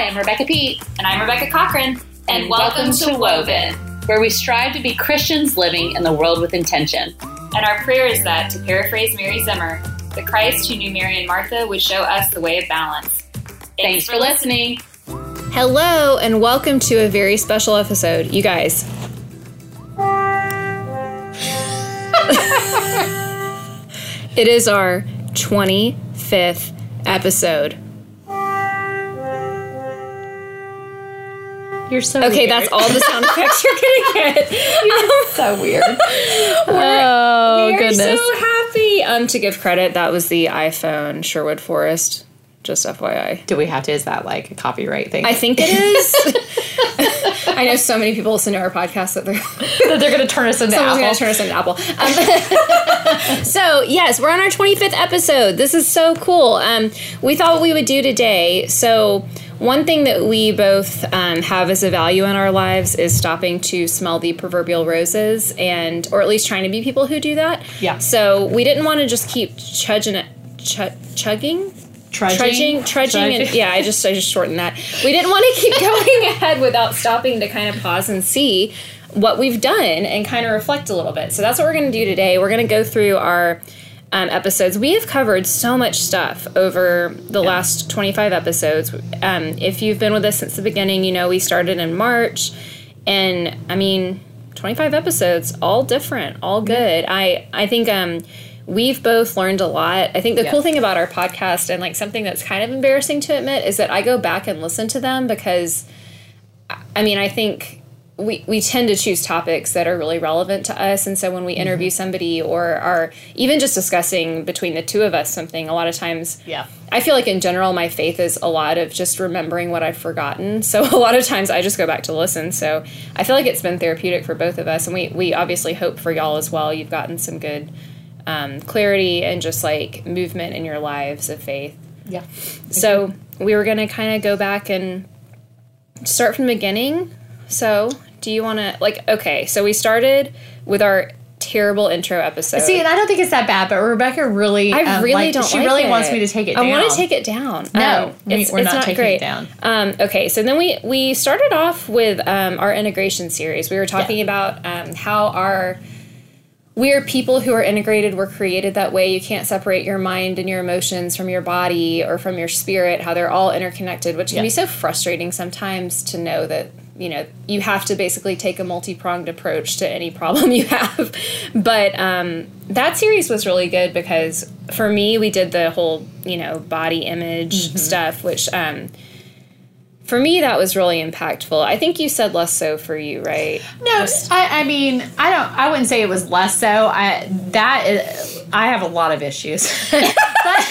Hi, I'm Rebecca Pete. And I'm Rebecca Cochran. And, welcome, to Woven, where we strive to be Christians living in the world with intention. And our prayer is that, to paraphrase Mary Zimmer, the Christ who knew Mary and Martha would show us the way of balance. Thanks, for listening. Hello, and welcome to a very special episode. You guys. it is our 25th episode. You're so Okay, weird. that's all the sound effects you're gonna get. You're so weird. oh we goodness! so happy. Um, to give credit, that was the iPhone Sherwood Forest. Just FYI. Do we have to? Is that like a copyright thing? I think it is. I know so many people listen to our podcast that they're that they're going to turn us into Someone's Apple. gonna turn us into Apple. Um, so yes, we're on our 25th episode. This is so cool. Um, we thought what we would do today. So one thing that we both um, have as a value in our lives is stopping to smell the proverbial roses, and or at least trying to be people who do that. Yeah. So we didn't want to just keep chugging it, ch- chugging. Trudging? Trudging, trudging, and yeah, I just I just shortened that. We didn't want to keep going ahead without stopping to kind of pause and see what we've done and kind of reflect a little bit. So that's what we're going to do today. We're going to go through our um, episodes. We have covered so much stuff over the last 25 episodes. Um, if you've been with us since the beginning, you know we started in March, and I mean, 25 episodes, all different, all good. I I think um, we've both learned a lot. I think the Yeah. cool thing about our podcast and like something that's kind of embarrassing to admit is that I go back and listen to them because I mean, I think we, we tend to choose topics that are really relevant to us. And so when we mm-hmm. interview somebody or are even just discussing between the two of us something, a lot of times, Yeah. I feel like in general, my faith is a lot of just remembering what I've forgotten. So a lot of times I just go back to listen. So I feel like it's been therapeutic for both of us. And we, we obviously hope for y'all as well. You've gotten some good um, clarity and just like movement in your lives of faith. Yeah. So we were going to kind of go back and start from the beginning. So do you want to like okay? So we started with our terrible intro episode. See, and I don't think it's that bad, but Rebecca really, I um, really like, don't. She like really it. wants me to take it. Down. I want to take it down. No, Um, we- it's, we're it's not taking it down. Um, okay, so then we we started off with um, our integration series. We were talking Yeah. about um, how our we are people who are integrated. We're created that way. You can't separate your mind and your emotions from your body or from your spirit. How they're all interconnected, which can Yeah. be so frustrating sometimes to know that you know you have to basically take a multi-pronged approach to any problem you have. But um, that series was really good because for me, we did the whole you know body image Mm-hmm. stuff, which. Um, for me, that was really impactful. I think you said less so for you, right? No, I, I mean, I don't. I wouldn't say it was less so. I that is, I have a lot of issues, but,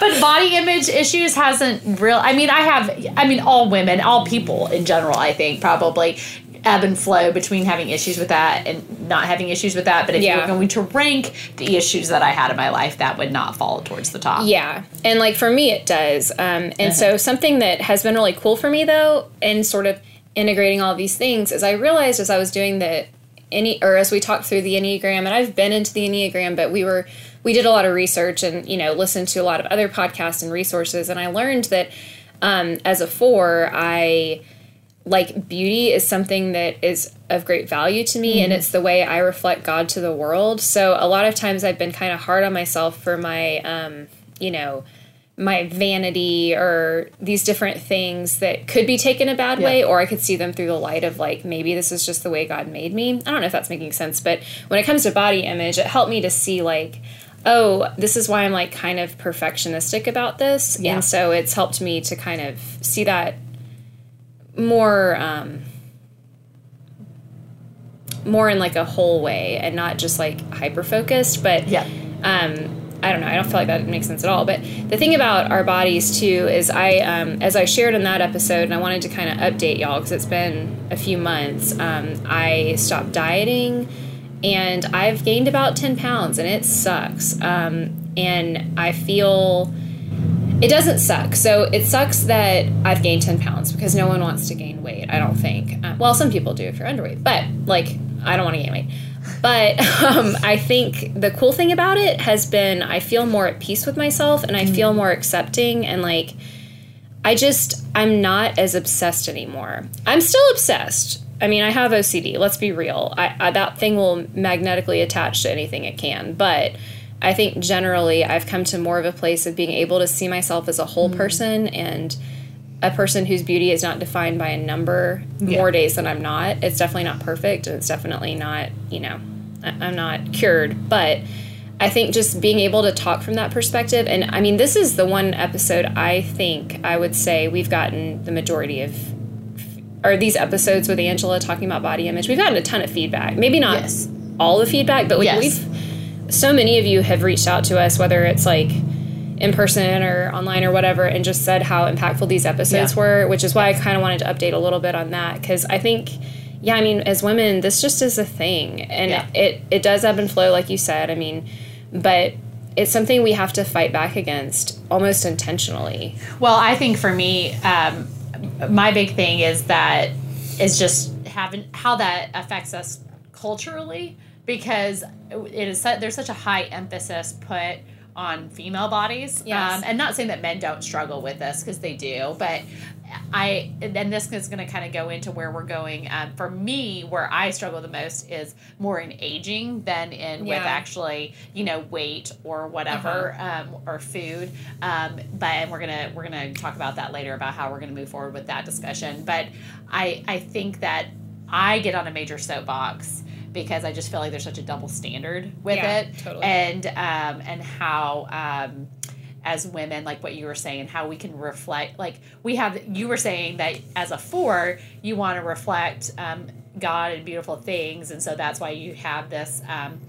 but body image issues hasn't real. I mean, I have. I mean, all women, all people in general. I think probably ebb and flow between having issues with that and not having issues with that. But if Yeah. you're going to rank the issues that I had in my life, that would not fall towards the top. Yeah, and like for me, it does. Um, and so something that has been really cool for me though, in sort of integrating all these things, is I realized as I was doing the any or as we talked through the enneagram, and I've been into the enneagram, but we were we did a lot of research and you know listened to a lot of other podcasts and resources, and I learned that um, as a four, I like beauty is something that is of great value to me and it's the way I reflect God to the world. So a lot of times I've been kind of hard on myself for my um, you know, my vanity or these different things that could be taken a bad way or I could see them through the light of like maybe this is just the way God made me. I don't know if that's making sense, but when it comes to body image, it helped me to see like oh, this is why I'm like kind of perfectionistic about this. Yeah. And so it's helped me to kind of see that more um more in like a whole way and not just like hyper focused but Yeah. um I don't know. I don't feel like that makes sense at all. But the thing about our bodies too is I, um, as I shared in that episode, and I wanted to kind of update y'all because it's been a few months. Um, I stopped dieting, and I've gained about ten pounds, and it sucks. Um, and I feel it doesn't suck. So it sucks that I've gained 10 pounds because no one wants to gain weight, I don't think. Uh, well, some people do if you're underweight, but like, I don't want to gain weight. But um, I think the cool thing about it has been I feel more at peace with myself and I feel more accepting and like, I just I'm not as obsessed anymore. I'm still obsessed. I mean, I have OCD. Let's be real. I, I that thing will magnetically attach to anything it can, but I think generally I've come to more of a place of being able to see myself as a whole Mm. person and a person whose beauty is not defined by a number Yeah. more days than I'm not. It's definitely not perfect and it's definitely not, you know, I'm not cured, but I think just being able to talk from that perspective and I mean this is the one episode I think I would say we've gotten the majority of or these episodes with Angela talking about body image. We've gotten a ton of feedback. Maybe not Yes. all the feedback, but like Yes. we've so many of you have reached out to us, whether it's like in person or online or whatever, and just said how impactful these episodes Yeah. were, which is why I kind of wanted to update a little bit on that because I think, yeah, I mean, as women, this just is a thing, and Yeah. it it does ebb and flow, like you said. I mean, but it's something we have to fight back against almost intentionally. Well, I think for me, um, my big thing is that is just having how that affects us culturally because it is su- there's such a high emphasis put on female bodies. Yes. Um, and not saying that men don't struggle with this because they do, but I and this is going to kind of go into where we're going. Um, for me, where I struggle the most is more in aging than in with actually you know weight or whatever um, or food. Um, but and we're gonna we're gonna talk about that later about how we're gonna move forward with that discussion. But I I think that I get on a major soapbox because I just feel like there's such a double standard with Yeah, it, totally. and um, and how. Um, as women, like what you were saying, how we can reflect, like we have, you were saying that as a four, you want to reflect um, God and beautiful things, and so that's why you have this um,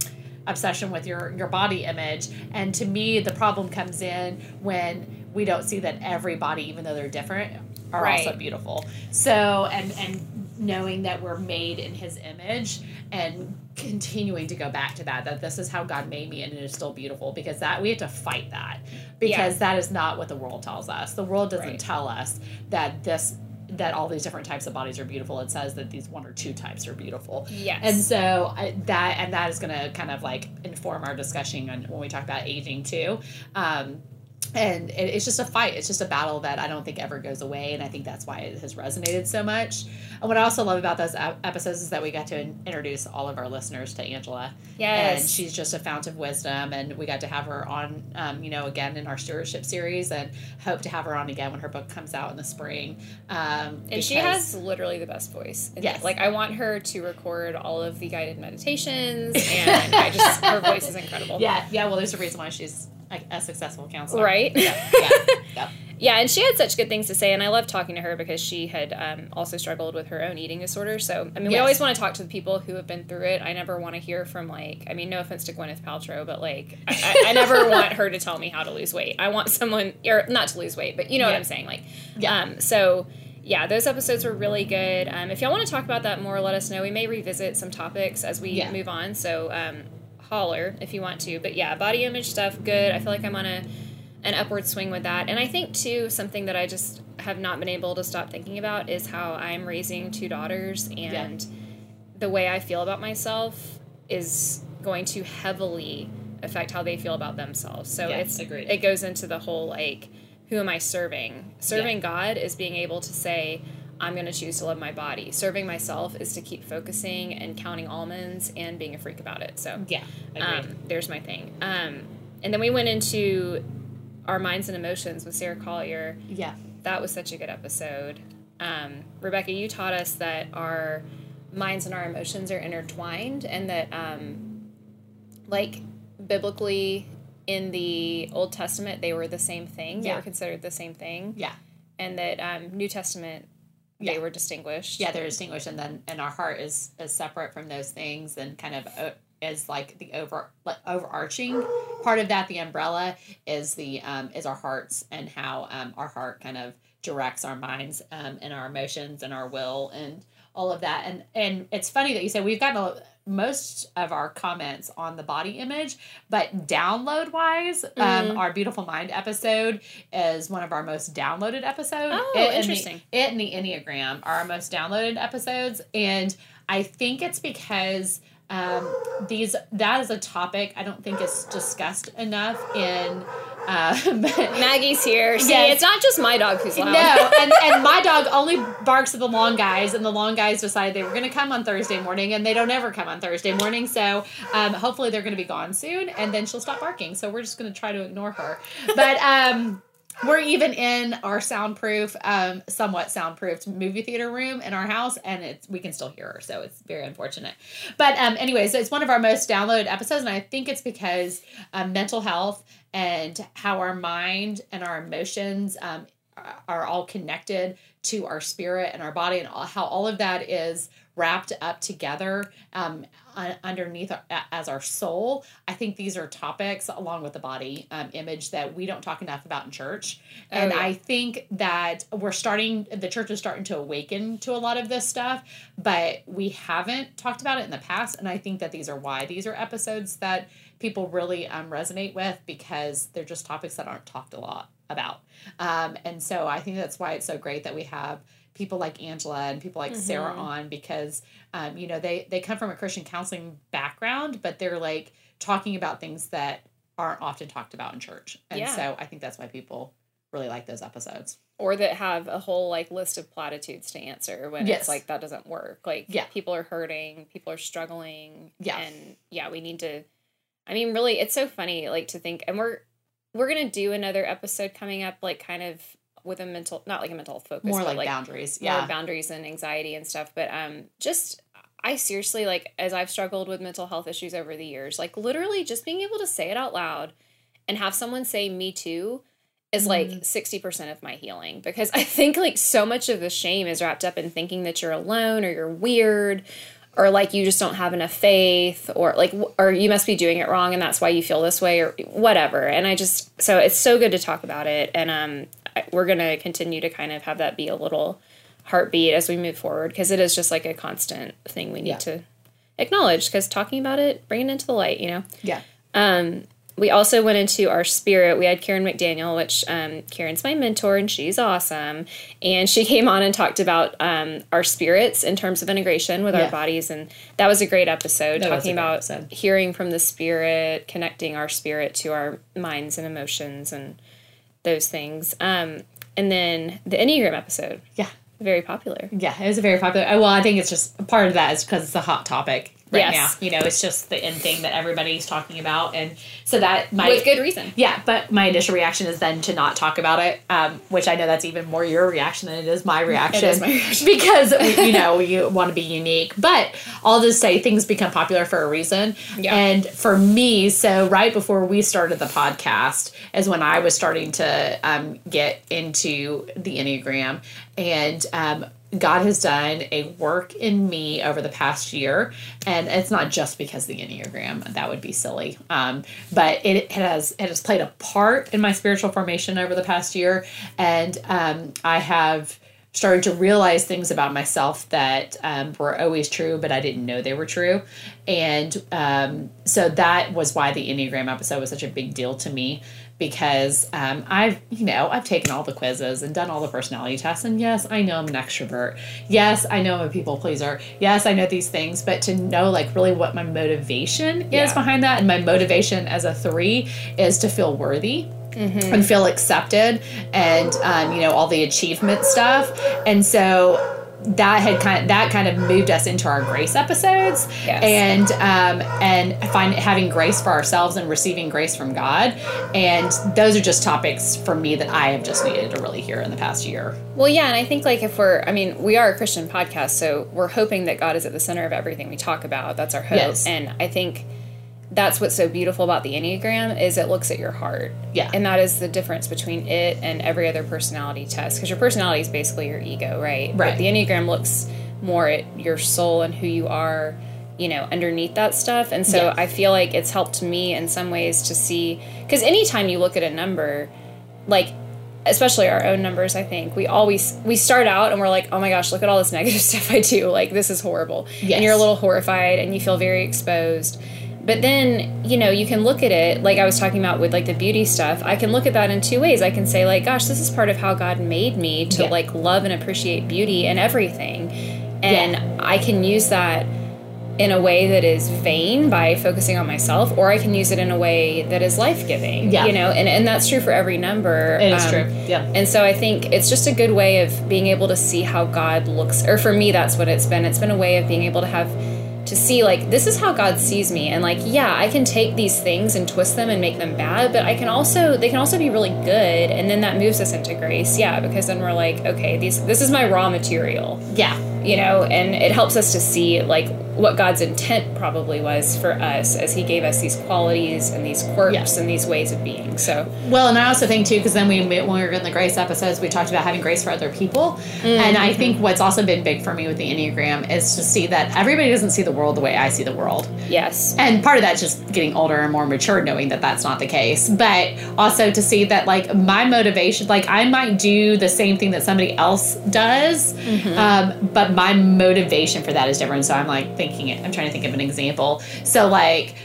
obsession with your your body image. And to me, the problem comes in when we don't see that every body, even though they're different, are Right. also beautiful. So and and knowing that we're made in His image and continuing to go back to that that this is how God made me and it is still beautiful because that we have to fight that because that is not what the world tells us. The world doesn't Right. tell us that this that all these different types of bodies are beautiful. It says that these one or two types are beautiful. Yes. And so I, that and that is going to kind of like inform our discussion on when we talk about aging too. Um, and it, it's just a fight. It's just a battle that I don't think ever goes away, and I think that's why it has resonated so much. And what I also love about those ep- episodes is that we got to in- introduce all of our listeners to Angela. Yes. and she's just a fount of wisdom, and we got to have her on, um, you know, again in our stewardship series, and hope to have her on again when her book comes out in the spring. Um, And she has literally the best voice. Yes. Like I want her to record all of the guided meditations and I just her voice is incredible. Yeah, yeah. Well, there's a reason why she's a, a successful counselor, Right? Yeah, yeah, yeah. Yeah, and she had such good things to say, and I love talking to her because she had um, also struggled with her own eating disorder. So, I mean, we always want to talk to the people who have been through it. I never want to hear from, like, I mean, no offense to Gwyneth Paltrow, but, like, I, I, never want her to tell me how to lose weight. I want someone, or not to lose weight, but you know what I'm saying. Like, Yeah. um, so, yeah, those episodes were really good. Um, if y'all want to talk about that more, let us know. We may revisit some topics as we Yeah. move on. So, um, holler if you want to. But yeah, body image stuff, good. I feel like I'm on a an upward swing with that. And I think too something that I just have not been able to stop thinking about is how I'm raising two daughters and the way I feel about myself is going to heavily affect how they feel about themselves. So Yeah, it's agreed. it goes into the whole like who am I serving? Serving God is being able to say I'm going to choose to love my body. Serving myself is to keep focusing and counting almonds and being a freak about it. So Yeah, um, there's my thing. Um, and then we went into our minds and emotions with Sarah Collier. yeah, That was such a good episode. Um, Rebecca, you taught us that our minds and our emotions are intertwined, and that, um, like, biblically in the Old Testament, they were the same thing. They Yeah. were considered the same thing, yeah, and that um, New Testament they were distinguished. yeah. They're distinguished, and then and our heart is is separate from those things, and kind of uh, is like the over like overarching part of that. The umbrella is the um is our hearts and how um our heart kind of directs our minds um and our emotions and our will and all of that. And and it's funny that you said we've gotten a, most of our comments on the body image, but download wise, um, our beautiful mind episode is one of our most downloaded episodes. Oh, It and the- interesting. it and the Enneagram are our most downloaded episodes. And I think it's because um, these that is a topic I don't think is discussed enough in. Um, Maggie's here. See, Yes. it's not just my dog who's loud. no, and, and my dog only barks at the long guys, and the long guys decided they were going to come on Thursday morning, and they don't ever come on Thursday morning. So um, hopefully they're going to be gone soon, and then she'll stop barking. So we're just going to try to ignore her. But um, we're even in our soundproof, um, somewhat soundproofed movie theater room in our house, and it's we can still hear her, so it's very unfortunate. But um, anyways, it's one of our most downloaded episodes, and I think it's because um, mental health and how our mind and our emotions um, are all connected to our spirit and our body, and all, how all of that is wrapped up together um, un- underneath our, a- as our soul. I think these are topics along with the body um, image that we don't talk enough about in church, and yeah. I think that we're starting. The church is starting to awaken to a lot of this stuff, but we haven't talked about it in the past, and I think that these are why these are episodes that people really um, resonate with because they're just topics that aren't talked a lot about. Um, and so I think that's why it's so great that we have people like Angela and people like Sarah on because um, you know they they come from a Christian counseling background, but they're like talking about things that aren't often talked about in church. And Yeah. so I think that's why people really like those episodes. or that have a whole like list of platitudes to answer when Yes. it's like that doesn't work. Like Yeah. people are hurting, people are struggling. Yeah. And yeah, we need to I mean really it's so funny like to think and we're we're gonna do another episode coming up like kind of with a mental not like a mental health focus, More but, like, boundaries. Yeah. boundaries and anxiety and stuff. But um just I seriously like as I've struggled with mental health issues over the years, like literally just being able to say it out loud and have someone say me too is like 60% of my healing because I think like so much of the shame is wrapped up in thinking that you're alone or you're weird or like you just don't have enough faith or like or you must be doing it wrong and that's why you feel this way or whatever and I just so it's so good to talk about it and um we're going to continue to kind of have that be a little heartbeat as we move forward because it is just like a constant thing we need Yeah. to acknowledge because talking about it bringing it into the light you know Yeah. um, we also went into our spirit. We had Karen McDaniel, which um, Karen's my mentor and she's awesome. And she came on and talked about um, our spirits in terms of integration with Yeah. our bodies. And that was a great episode, That talking great about episode. hearing from the spirit, connecting our spirit to our minds and emotions and those things. Um, and then the Enneagram episode, Yeah. very popular. Yeah, it was a very popular. Well, I think it's just part of that is because it's a hot topic right Yes. now. You know, it's just the end thing that everybody's talking about, and so that might With good reason. Yeah, but my initial reaction is then to not talk about it, um, which I know that's even more your reaction than it is my reaction. is my reaction. because you know you want to be unique. But all to say, things become popular for a reason. Yeah. And for me, so right before we started the podcast is when I was starting to um, get into the enneagram, and um, God has done a work in me over the past year, and it's not just because the enneagram. That would be silly. Um, but it, it has it has played a part in my spiritual formation over the past year, and um, I have started to realize things about myself that um, were always true, but I didn't know they were true, and um, so that was why the enneagram episode was such a big deal to me because um, I've you know I've taken all the quizzes and done all the personality tests and yes I know I'm an extrovert. Yes I know I'm a people pleaser. Yes I know these things but to know like really what my motivation is Yeah. behind that and my motivation as a three is to feel worthy and feel accepted and um, you know all the achievement stuff. And so that had kind of, that kind of moved us into our grace episodes Yes. and um, and find having grace for ourselves and receiving grace from God and those are just topics for me that I have just needed to really hear in the past year. Well, yeah, and I think like if we're, I mean, we are a Christian podcast, so we're hoping that God is at the center of everything we talk about. That's our hope, Yes. and I think that's what's so beautiful about the Enneagram is it looks at your heart. Yeah. and that is the difference between it and every other personality test because your personality is basically your ego, right? Right. But the Enneagram looks more at your soul and who you are. You know, underneath that stuff. And so Yeah. I feel like it's helped me in some ways to see, because anytime you look at a number, like especially our own numbers i think we always we start out and we're like oh my gosh look at all this negative stuff i do like this is horrible Yes. and you're a little horrified and you feel very exposed but then you know you can look at it like i was talking about with like the beauty stuff i can look at that in two ways i can say like gosh this is part of how god made me to Yeah. like love and appreciate beauty and everything and i can use that in a way that is vain by focusing on myself, or I can use it in a way that is life giving. Yeah. You know, and, and that's true for every number. It is Um, true. Yeah. And so I think it's just a good way of being able to see how God looks, or for me, that's what it's been. It's been a way of being able to have to see like this is how God sees me. And like yeah I can take these things and twist them and make them bad but I can also they can also be really good. And then that moves us into grace. Yeah because then we're like okay these this is my raw material. Yeah. you know and it helps us to see like what God's intent probably was for us as he gave us these qualities and these quirks Yeah. and these ways of being so. Well, and I also think too, because then we when we were in the grace episodes, we talked about having grace for other people, and I think what's also been big for me with the enneagram is to see that everybody doesn't see the world the way I see the world, yes. And part of that's just getting older and more mature, knowing that that's not the case, but also to see that like my motivation, like I might do the same thing that somebody else does, um, but my motivation for that is different. So I'm like thinking, I'm trying to think of an example. So like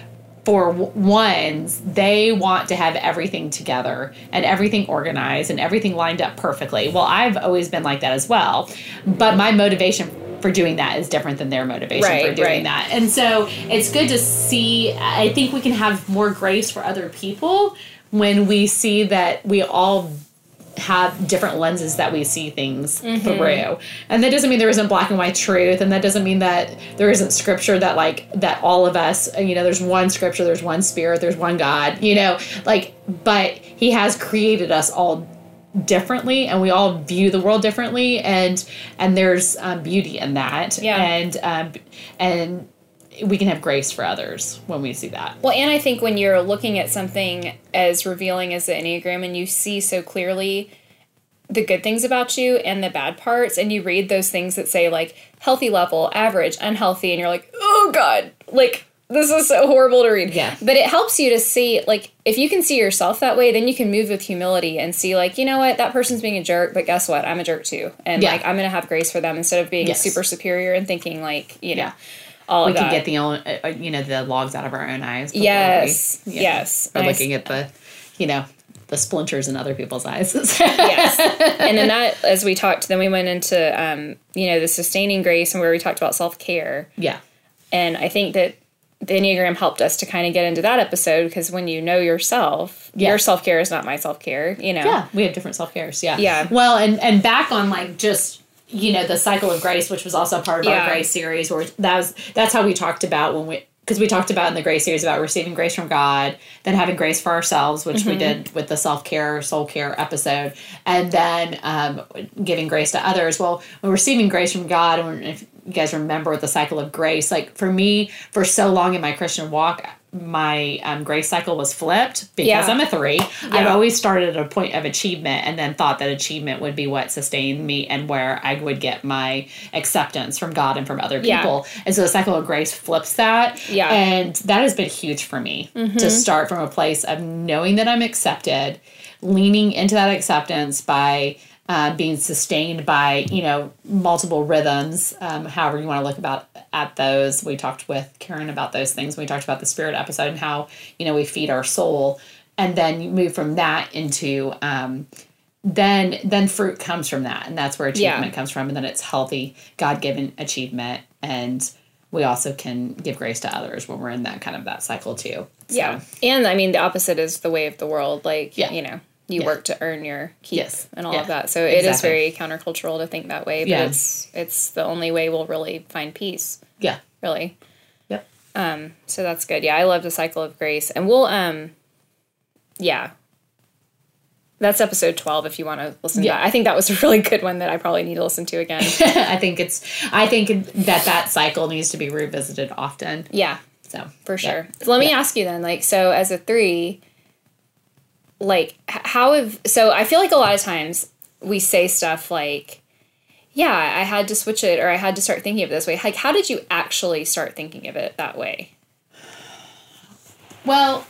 for ones, they want to have everything together and everything organized and everything lined up perfectly. Well, I've always been like that as well, but my motivation for doing that is different than their motivation for doing right. that. And so it's good to see, I think we can have more grace for other people when we see that we all have different lenses that we see things Mm-hmm. through. And that doesn't mean there isn't black and white truth and that doesn't mean that there isn't scripture that like that all of us, you know, there's one scripture, there's one spirit, there's one God, you know, like but he has created us all differently and we all view the world differently and and there's um, beauty in that Yeah. and um, and we can have grace for others when we see that Well, and I think when you're looking at something as revealing as the Enneagram and you see so clearly the good things about you and the bad parts, and you read those things that say like healthy level, average, unhealthy, and you're like, oh God, like this is so horrible to read. Yeah. But it helps you to see, like, if you can see yourself that way, then you can move with humility and see, like, you know what, that person's being a jerk, but guess what? I'm a jerk too. And, Yeah. like, I'm going to have grace for them instead of being Yes. super superior and thinking, like, you know, Yeah. We can get the own uh, uh, you know the logs out of our own eyes Yes. we, Yes. or And looking at the you know the splinters in other people's eyes yes. And then that, as we talked, then we went into, um, you know, the sustaining grace and where we talked about self care. yeah And I think that the Enneagram helped us to kind of get into that episode because when you know yourself, Yeah. your self care is not my self care, you know? Yeah, we have different self cares. Yeah. Yeah. Well, and and back on like just you know the cycle of grace, which was also part of Yeah. our grace series, where that was that's how we talked about when we because we talked about in the grace series about receiving grace from God, then having grace for ourselves, which we did with the self care, soul care episode, and then um, giving grace to others. Well, when receiving grace from God, and if you guys remember the cycle of grace, like for me, for so long in my Christian walk. My um, grace cycle was flipped because Yeah. I'm a three. I've always started at a point of achievement and then thought that achievement would be what sustained me and where I would get my acceptance from God and from other Yeah. people. And so the cycle of grace flips that. Yeah. And that has been huge for me to start from a place of knowing that I'm accepted, leaning into that acceptance by uh, being sustained by you know multiple rhythms um, however you want to look about at those we talked with karen about those things we talked about the spirit episode and how you know we feed our soul and then you move from that into um, then then fruit comes from that and that's where Yeah. achievement comes from and then it's healthy god-given achievement and we also can give grace to others when we're in that kind of that cycle too So, Yeah. And I mean, the opposite is the way of the world. Like, Yeah. you know, you Yeah. work to earn your keep Yes. and all Yeah. of that. So it is very countercultural to think that way, but Yeah. it's it's the only way we'll really find peace, yeah really. yep Um, so that's good. Yeah, I love the cycle of grace. And we'll um yeah. That's episode 12 if you want to listen Yeah. to that. I think that was a really good one that I probably need to listen to again. i think it's i think that that cycle needs to be revisited often yeah, so for sure. So let me ask you then, like, so as a three, like, how have, so I feel like a lot of times we say stuff like, yeah, I had to switch it or I had to start thinking of it this way. Like, how did you actually start thinking of it that way? well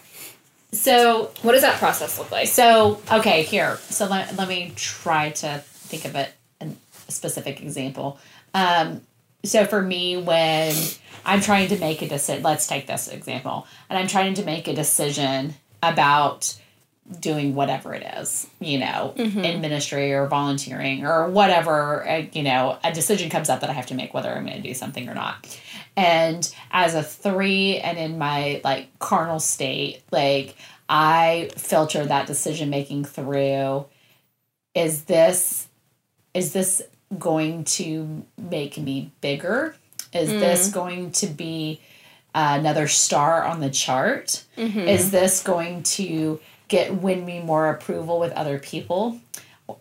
so What does that process look like? So, okay, here. So let, let me try to think of it in a specific example. Um, so for me, when I'm trying to make a decision, let's take this example, and I'm trying to make a decision about doing whatever it is, you know, mm-hmm. in ministry or volunteering or whatever, uh, you know, a decision comes up that I have to make whether I'm going to do something or not. and as a three and in my like carnal state like i filter that decision making through is this is this going to make me bigger? Is mm. this going to be another star on the chart? Mm-hmm. Is this going to get win me more approval with other people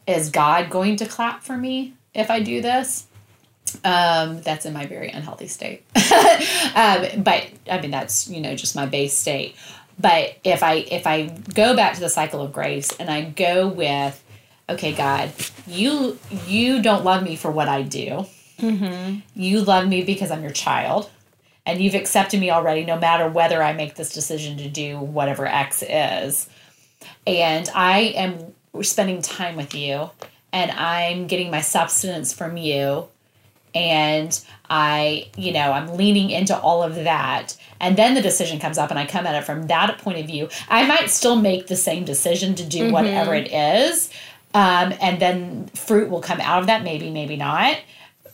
is god going to clap for me if i do this um, that's in my very unhealthy state. um, but I mean, that's you know just my base state. But if I if I go back to the cycle of grace and I go with, okay, God, you you don't love me for what I do. You love me because I'm your child, and you've accepted me already, no matter whether I make this decision to do whatever X is. And I am spending time with you, and I'm getting my substance from you and I, you know, I'm leaning into all of that. And then the decision comes up and I come at it from that point of view. I might still make the same decision to do whatever it is. Um, and then fruit will come out of that, maybe, maybe not.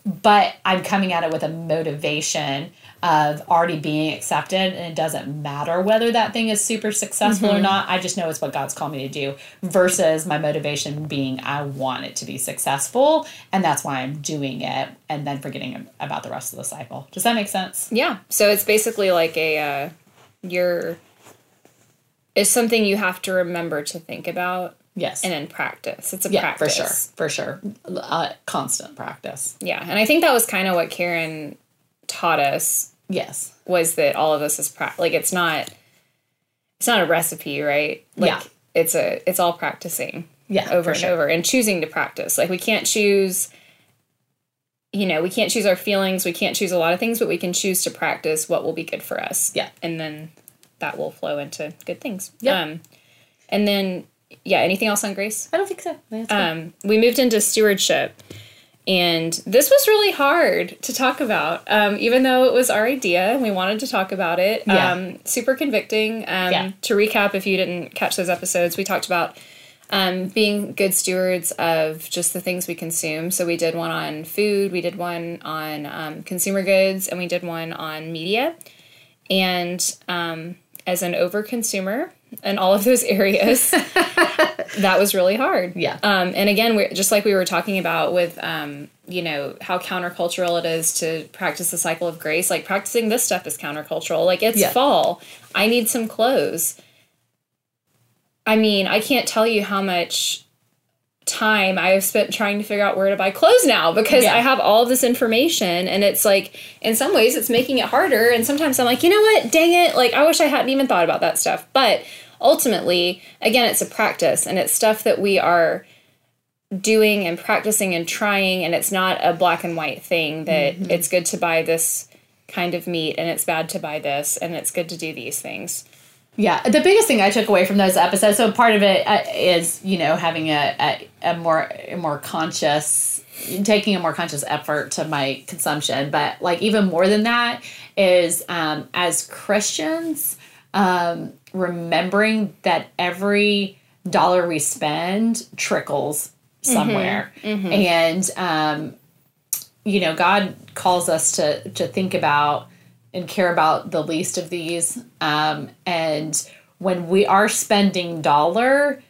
But I'm coming at it with a motivation of already being accepted, and it doesn't matter whether that thing is super successful or not. I just know it's what God's called me to do, versus my motivation being I want it to be successful, and that's why I'm doing it, and then forgetting about the rest of the cycle. Does that make sense? Yeah. So it's basically like a uh, you're it's something you have to remember to think about Yes. and then practice. It's a yeah, for practice. sure, for sure. Uh, constant practice. Yeah, and I think that was kind of what Karen taught us Yes. was that all of this is pra- like it's not it's not a recipe, right? Like Yeah. it's a it's all practicing Yeah. over and sure. over and choosing to practice. Like we can't choose you know, we can't choose our feelings, we can't choose a lot of things, but we can choose to practice what will be good for us. Yeah. And then that will flow into good things. Yep. Um and then yeah, anything else on grace? I don't think so. I think that's good. um, we moved into stewardship and this was really hard to talk about um, even though it was our idea and we wanted to talk about it Yeah. um, super convicting um, Yeah. to recap if you didn't catch those episodes we talked about um, being good stewards of just the things we consume so we did one on food we did one on um, consumer goods and we did one on media and um, as an overconsumer in all of those areas that was really hard Yeah. um, and again, we're, just like we were talking about with, um, you know, how countercultural it is to practice the cycle of grace. Like practicing this stuff is countercultural. Like it's Yeah. fall. I need some clothes. I mean, I can't tell you how much time I have spent trying to figure out where to buy clothes now because Yeah. I have all this information and it's like in some ways it's making it harder and sometimes I'm like, you know what, dang it, like I wish I hadn't even thought about that stuff. But ultimately, again, it's a practice and it's stuff that we are doing and practicing and trying and it's not a black and white thing that Mm-hmm. it's good to buy this kind of meat and it's bad to buy this and it's good to do these things. Yeah, the biggest thing I took away from those episodes. So part of it uh, you know having a, a, a more a more conscious, taking a more conscious effort to my consumption. But like even more than that is um, as Christians, um, remembering that every dollar we spend trickles somewhere, and um, you know God calls us to to think about and care about the least of these. Um, and when we are spending dollar,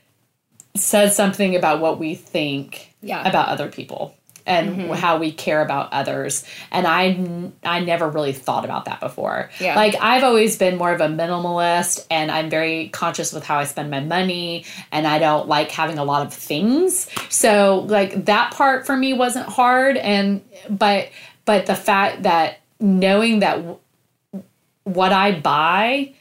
says something about what we think Yeah. about other people and mm-hmm. how we care about others. And I I never really thought about that before. Yeah. Like I've always been more of a minimalist and I'm very conscious with how I spend my money and I don't like having a lot of things. So like that part for me wasn't hard and but but the fact that knowing that w- what I buy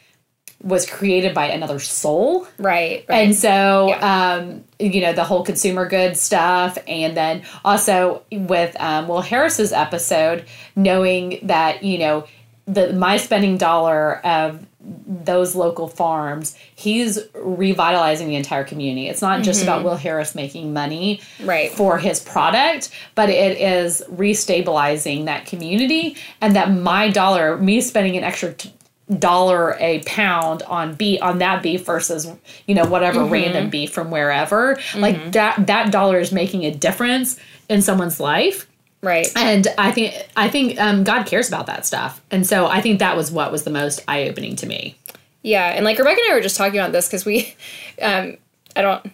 was created by another soul. Right. right. And so, Yeah. um, you know, the whole consumer goods stuff. And then also with um, Will Harris's episode, knowing that, you know, the my spending dollar of those local farms, he's revitalizing the entire community. It's not just about Will Harris making money Right. for his product, but it is restabilizing that community and that my dollar, me spending an extra t- dollar a pound on beef on that beef versus you know whatever random beef from wherever. Like that that dollar is making a difference in someone's life. Right. and I think I think um, God cares about that stuff, and so I think that was what was the most eye opening to me. Yeah, and like Rebecca and I were just talking about this because we, um, I don't,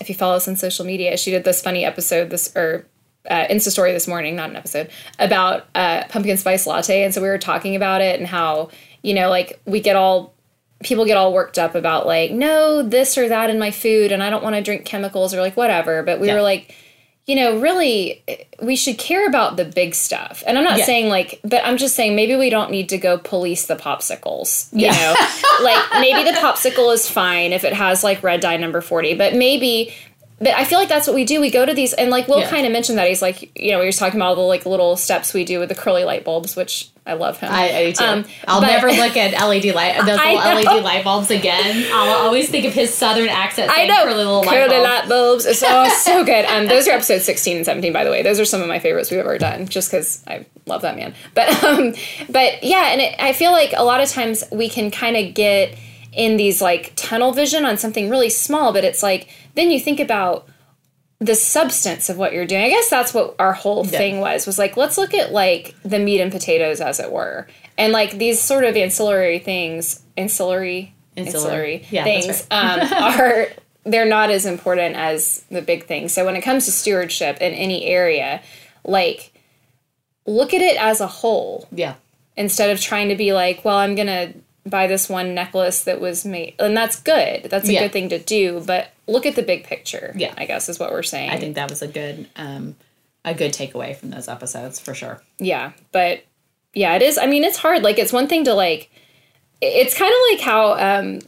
if you follow us on social media, she did this funny episode this or uh, Insta story this morning, not an episode about uh, pumpkin spice latte, and so we were talking about it and how you know like we get all people get all worked up about like no this or that in my food and I don't want to drink chemicals or like whatever, but we Yeah. were like. You know, really, we should care about the big stuff. And I'm not Yeah. saying like, but I'm just saying maybe we don't need to go police the popsicles. You know, like maybe the popsicle is fine if it has like red dye number 40 but maybe but i feel like that's what we do we go to these and like will Yeah. kind of mentioned that he's like you know he was talking about all the like little steps we do with the curly light bulbs which i love him I, I do too. Um, I'll but- never look at LED light those little. LED light bulbs again. I'll always think of his southern accent I know. curly little light Curly bulbs. light bulbs. It's so good. Um, those are episodes 16 and 17, by the way. Those are some of my favorites we've ever done, just because I love that man. But um, but yeah, and it, I feel like a lot of times we can kind of get in these like tunnel vision on something really small, but it's like then you think about the substance of what you're doing. I guess that's what our whole thing was was like let's look at like the meat and potatoes as it were. And like these sort of ancillary things, ancillary Ancillary. ancillary Yeah, things um, are they're not as important as the big things. So when it comes to stewardship in any area, like look at it as a whole Yeah. instead of trying to be like, well, I'm gonna buy this one necklace that was made, and that's good. That's a Yeah. good thing to do. But look at the big picture. Yeah. I guess is what we're saying. I think that was a good um, a good takeaway from those episodes for sure. yeah but yeah it is i mean it's hard like it's one thing to like it's kind of like how um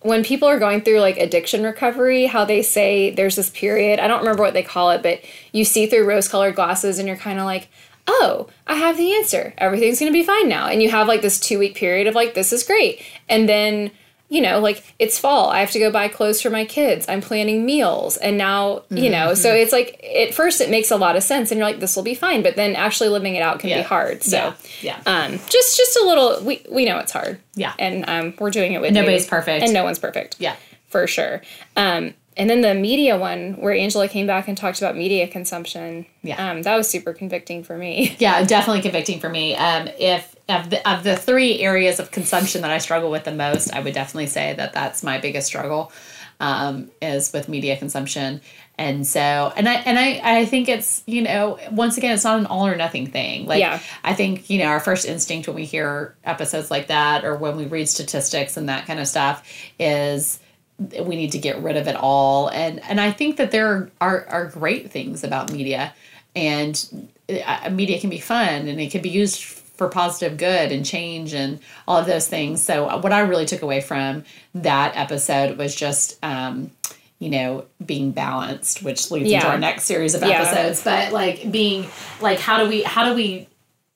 when people are going through like addiction recovery how they say there's this period i don't remember what they call it but you see through rose colored glasses and you're kind of like oh i have the answer. Everything's going to be fine now. And you have like this two week period of like this is great. And then you know like it's fall. I have to go buy clothes for my kids. I'm planning meals. And now you know so it's like at first it makes a lot of sense. And you're like this will be fine. But then actually living it out can be hard. So Yeah. um just just a little we we know it's hard. Yeah. and um we're doing it with Nobody's you. perfect. and no one's perfect. Yeah. for sure. Um and then the media one where angela came back and talked about media consumption Yeah. um that was super convicting for me Yeah, definitely convicting for me. Um, if of the, of the three areas of consumption that I struggle with the most, I would definitely say that that's my biggest struggle um, is with media consumption. And so, and I and I I think it's you know once again it's not an all or nothing thing. Like Yeah. I think you know our first instinct when we hear episodes like that or when we read statistics and that kind of stuff is we need to get rid of it all. And and i think that there are are great things about media. And uh, media can be fun and it can be used for positive good and change and all of those things. So uh, what i really took away from that episode was just um you know being balanced which leads into our next series of Yeah. episodes. But like being like how do we how do we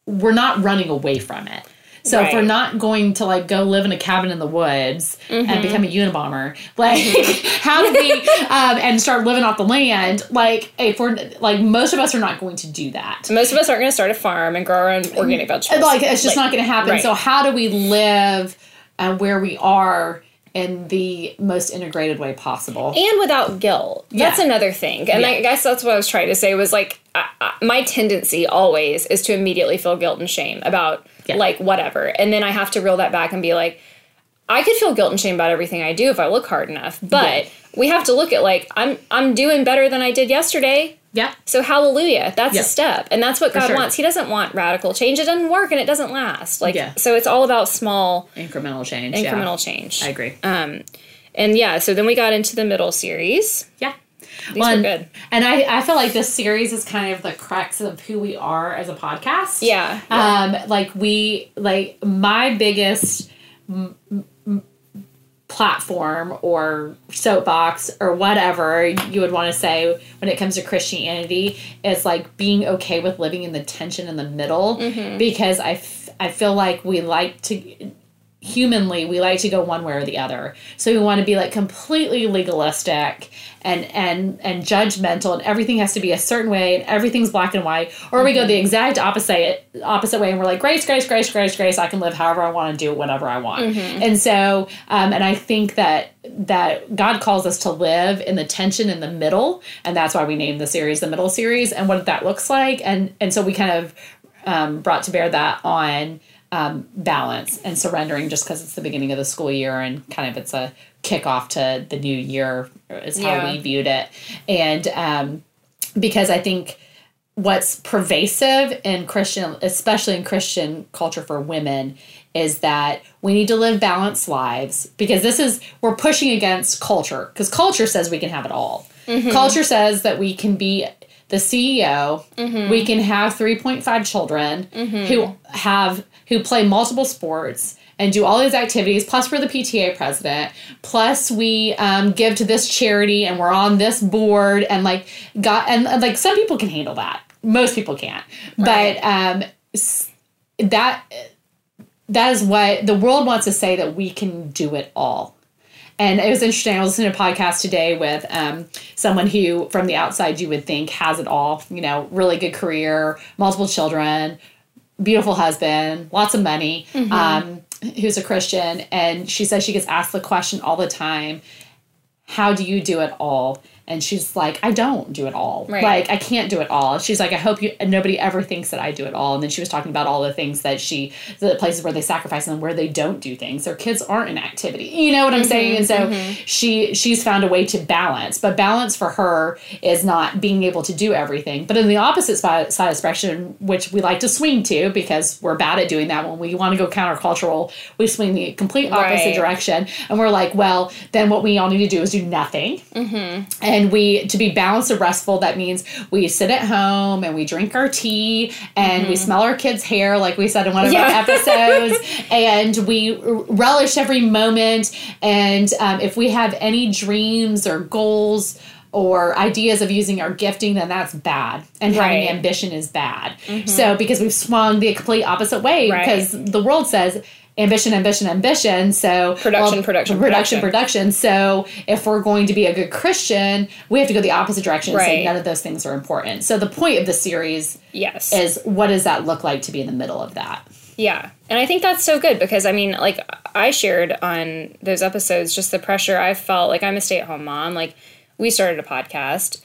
we're not running away from it so if we're not going to like go live in a cabin in the woods Mm-hmm. and become a Unabomber, like how do we um, and start living off the land? Like if we're like most of us are not going to do that. most of us aren't going to start a farm and grow our own organic vegetables Like it's just not going to happen. right. So how do we live uh, where we are in the most integrated way possible? and without guilt. That's Yeah. another thing. And Yeah. I guess that's what I was trying to say was like I, I, my tendency always is to immediately feel guilt and shame about Yeah. like whatever. And then I have to reel that back and be like I could feel guilt and shame about everything I do if I look hard enough. But we have to look at like I'm I'm doing better than I did yesterday. Yeah, So hallelujah, that's Yeah. a step. And that's what God sure. wants. He doesn't want radical change. It doesn't work and it doesn't last. Like Yeah. so it's all about small incremental change. incremental yeah. change. I agree. Um And yeah, so then we got into the middle series. yeah. These were and, good. and I, I feel like this series is kind of the crux of who we are as a podcast. Yeah. Um, like we like my biggest m- platform or soapbox or whatever you would want to say when it comes to Christianity is like being okay with living in the tension in the middle Mm-hmm. because I, f- I feel like we like to humanly we like to go one way or the other. So we want to be like completely legalistic and and and judgmental and everything has to be a certain way and everything's black and white. Or we go the exact opposite opposite way and we're like grace grace grace grace grace i can live however i want to do whatever i want. And so um, and i think that that god calls us to live in the tension in the middle and that's why we named the series the middle series and what that looks like and and so we kind of um, brought to bear that on um, balance and surrendering just because it's the beginning of the school year and kind of it's a kickoff to the new year is how Yeah. we viewed it. And um, because i think what's pervasive in christian especially in christian culture for women is that we need to live balanced lives because this is we're pushing against culture because culture says we can have it all. Culture says that we can be the ceo we can have 3.5 children who have who play multiple sports and do all these activities plus we're the pta president plus we um, give to this charity and we're on this board and like got and, and, like some people can handle that most people can't Right. but um that that is what the world wants to say that we can do it all and it was interesting. I was listening to a podcast today with um, someone who, from the outside, you would think has it all. You know, really good career, multiple children, beautiful husband, lots of money, um, who's a Christian. And she says she gets asked the question all the time How do you do it all? And she's like, I don't do it all. Right. Like, I can't do it all. She's like, I hope you, nobody ever thinks that I do it all. And then she was talking about all the things that she, the places where they sacrifice and where they don't do things. Their kids aren't in activity. You know what I'm mm-hmm, saying? And so mm-hmm. she, she's found a way to balance. But balance for her is not being able to do everything. But in the opposite side, side of spectrum, which we like to swing to because we're bad at doing that when we want to go countercultural, we swing the complete opposite Right. direction. And we're like, well, then what we all need to do is do nothing. Mm-hmm. And we, to be balanced and restful, that means we sit at home and we drink our tea and we smell our kids' hair, like we said in one of our episodes, and we relish every moment. And um, if we have any dreams or goals, or ideas of using our gifting, then that's bad. And having ambition is bad. So, because we've swung the complete opposite way, Right. because the world says ambition, ambition, ambition. So Production, production, production, production. production. So if we're going to be a good Christian, we have to go the opposite direction and say none of those things are important. So the point of the series Yes. is what does that look like to be in the middle of that? Yeah. And I think that's so good because I mean, like I shared on those episodes just the pressure I felt like I'm a stay at home mom. Like we started a podcast.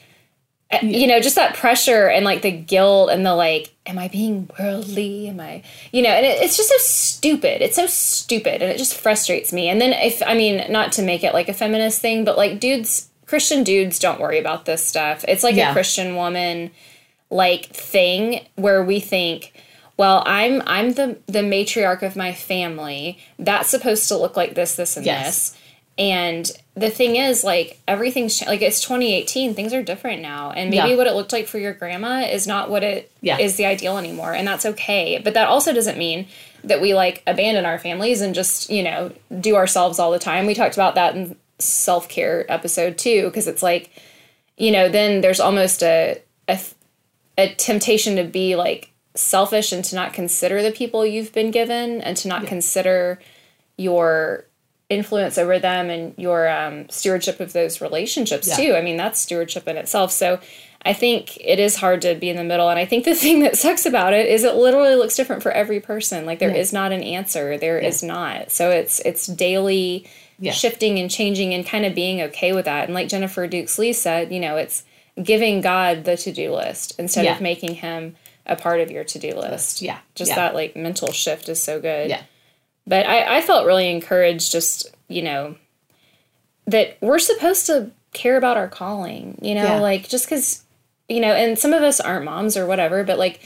Uh, You know, just that pressure and like the guilt and the like, am I being worldly? Am I, you know, and it, it's just so stupid. It's so stupid and it just frustrates me. And then if, I mean, not to make it like a feminist thing, but like dudes, Christian dudes don't worry about this stuff. It's like Yeah. a Christian woman like thing where we think well i'm i'm the the matriarch of my family that's supposed to look like this this and Yes. this and the thing is like everything's like it's 2018 things are different now and maybe Yeah. what it looked like for your grandma is not what it is Yeah. the ideal anymore and that's okay but that also doesn't mean that we like abandon our families and just you know do ourselves all the time we talked about that in self-care episode too because it's like you know then there's almost a, a a temptation to be like selfish and to not consider the people you've been given and to not consider your influence over them and your um, stewardship of those relationships Yeah. too. I mean, that's stewardship in itself. So I think it is hard to be in the middle. And I think the thing that sucks about it is it literally looks different for every person. Like there is Yeah. not an answer. There is not. So it's it's daily Yeah. shifting and changing and kind of being okay with that. And like Jennifer Dukes Lee said, you know, it's giving God the to do list instead Yeah. of making him a part of your to do list. Yeah. Just Yeah. that like mental shift is so good. Yeah. But I, I felt really encouraged just, you know, that we're supposed to care about our calling, you know, Yeah. like just because, you know, and some of us aren't moms or whatever, but like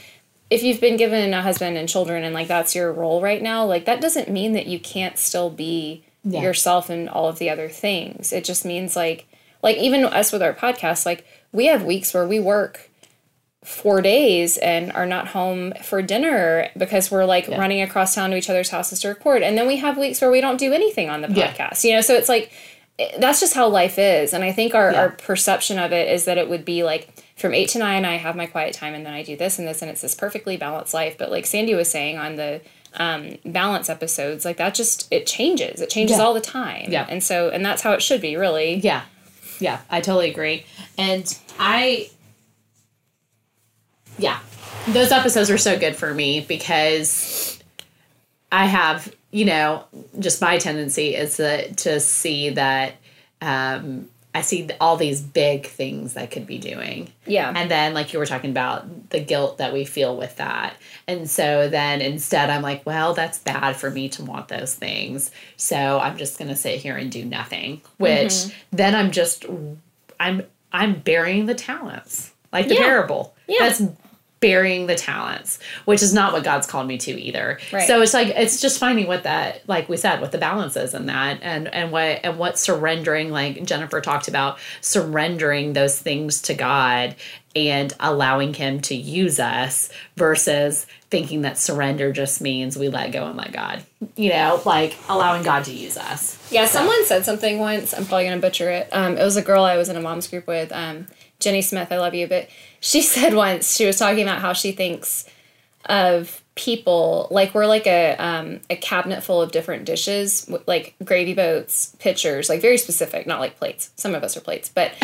if you've been given a husband and children and like that's your role right now, like that doesn't mean that you can't still be Yeah. yourself and all of the other things. It just means like, like even us with our podcast, like we have weeks where we work four days and are not home for dinner because we're like Yeah. running across town to each other's houses to record. And then we have weeks where we don't do anything on the Yeah. podcast, you know? So it's like, that's just how life is. And I think our, Yeah. our perception of it is that it would be like from eight to nine, I have my quiet time and then I do this and this and it's this perfectly balanced life. But like Sandy was saying on the um, balance episodes like that just it changes it changes Yeah. all the time Yeah. and so and that's how it should be really Yeah. Yeah, I totally agree. And I Yeah. Those episodes are so good for me because I have, you know, just my tendency is to to see that um I see all these big things I could be doing. Yeah. And then, like you were talking about, the guilt that we feel with that. And so then instead, I'm like, well, that's bad for me to want those things. So I'm just going to sit here and do nothing, which Mm-hmm. then I'm just, I'm, I'm burying the talents, like the Yeah. parable. Yeah. That's burying the talents, which is not what God's called me to either. Right. So it's like it's just finding what that, like we said, what the balance is in that, and and what and what surrendering, like Jennifer talked about, surrendering those things to God and allowing Him to use us versus thinking that surrender just means we let go and let God. You know, like allowing God to use us. Yeah, someone said something once. I'm probably gonna butcher it. Um, it was a girl I was in a mom's group with, um, Jenny Smith. I love you, but she said once she was talking about how she thinks of people like we're like a um, a cabinet full of different dishes, like gravy boats, pitchers, like very specific, not like plates. Some of us are plates, but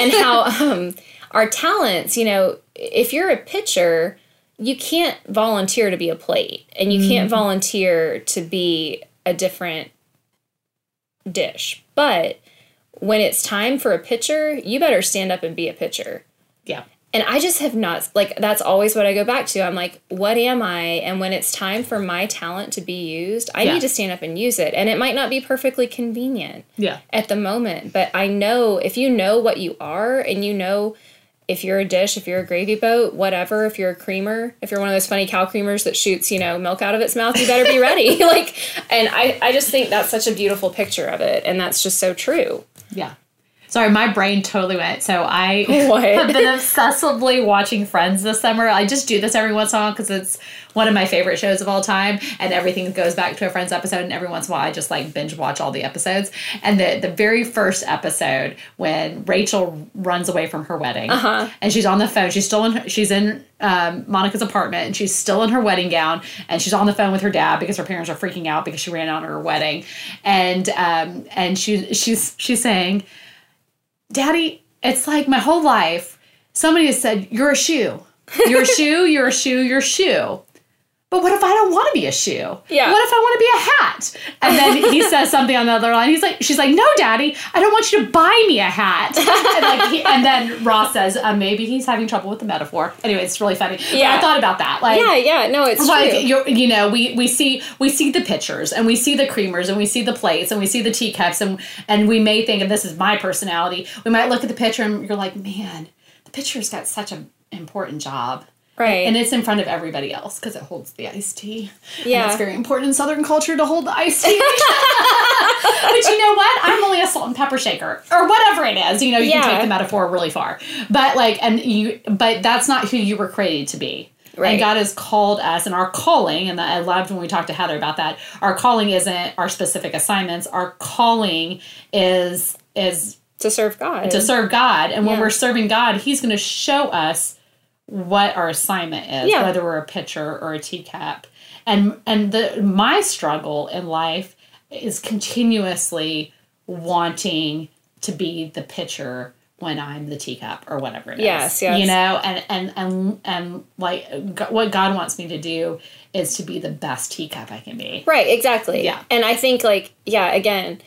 and how um, our talents. You know, if you're a pitcher. You can't volunteer to be a plate, and you can't volunteer to be a different dish. But when it's time for a pitcher, you better stand up and be a pitcher. Yeah. And I just have not like that's always what I go back to. I'm like, what am I? And when it's time for my talent to be used, I Yeah. need to stand up and use it. And it might not be perfectly convenient Yeah. at the moment, but I know if you know what you are and you know if you're a dish, if you're a gravy boat, whatever, if you're a creamer, if you're one of those funny cow creamers that shoots, you know, milk out of its mouth, you better be ready. like and I, I just think that's such a beautiful picture of it. And that's just so true. Yeah. Sorry, my brain totally went. So I What? have been obsessively watching Friends this summer. I just do this every once in a while because it's one of my favorite shows of all time, and everything goes back to a Friends episode. And every once in a while, I just like binge watch all the episodes. And the the very first episode when Rachel runs away from her wedding, and she's on the phone. She's still in. Her, she's in um, Monica's apartment, and she's still in her wedding gown, and she's on the phone with her dad because her parents are freaking out because she ran out on her wedding, and um, and she she's she's saying. Daddy, it's like my whole life somebody has said, You're a shoe. You're a shoe, you're a shoe, you're a shoe. But what if I don't want to be a shoe? Yeah. What if I want to be a hat? And then he says something on the other line. He's like, she's like, no, daddy, I don't want you to buy me a hat. and, like, he, and then Ross says, uh, maybe he's having trouble with the metaphor. Anyway, it's really funny. But Yeah. I thought about that. Like, Yeah, yeah, no, it's like true. you you know we we see we see the pictures and we see the creamers and we see the plates and we see the teacups and and we may think and this is my personality we might look at the picture and you're like man the picture's got such an important job Right. and it's in front of everybody else because it holds the iced tea Yeah. and it's very important in southern culture to hold the iced tea but you know what i'm only a salt and pepper shaker or whatever it is you know you Yeah. can take the metaphor really far but like and you but that's not who you were created to be Right. and God has called us, and our calling, and I loved when we talked to Heather about that. Our calling isn't our specific assignments. Our calling is is to serve God. to serve God, and when we're serving God, He's going to show us what our assignment is, Yeah. whether we're a pitcher or a teacup. And and the my struggle in life is continuously wanting to be the pitcher when I'm the teacup or whatever it is. Yes, yes. You know, and and and and like what God wants me to do is to be the best teacup I can be. Right, exactly. Yeah. And I think like, yeah, again,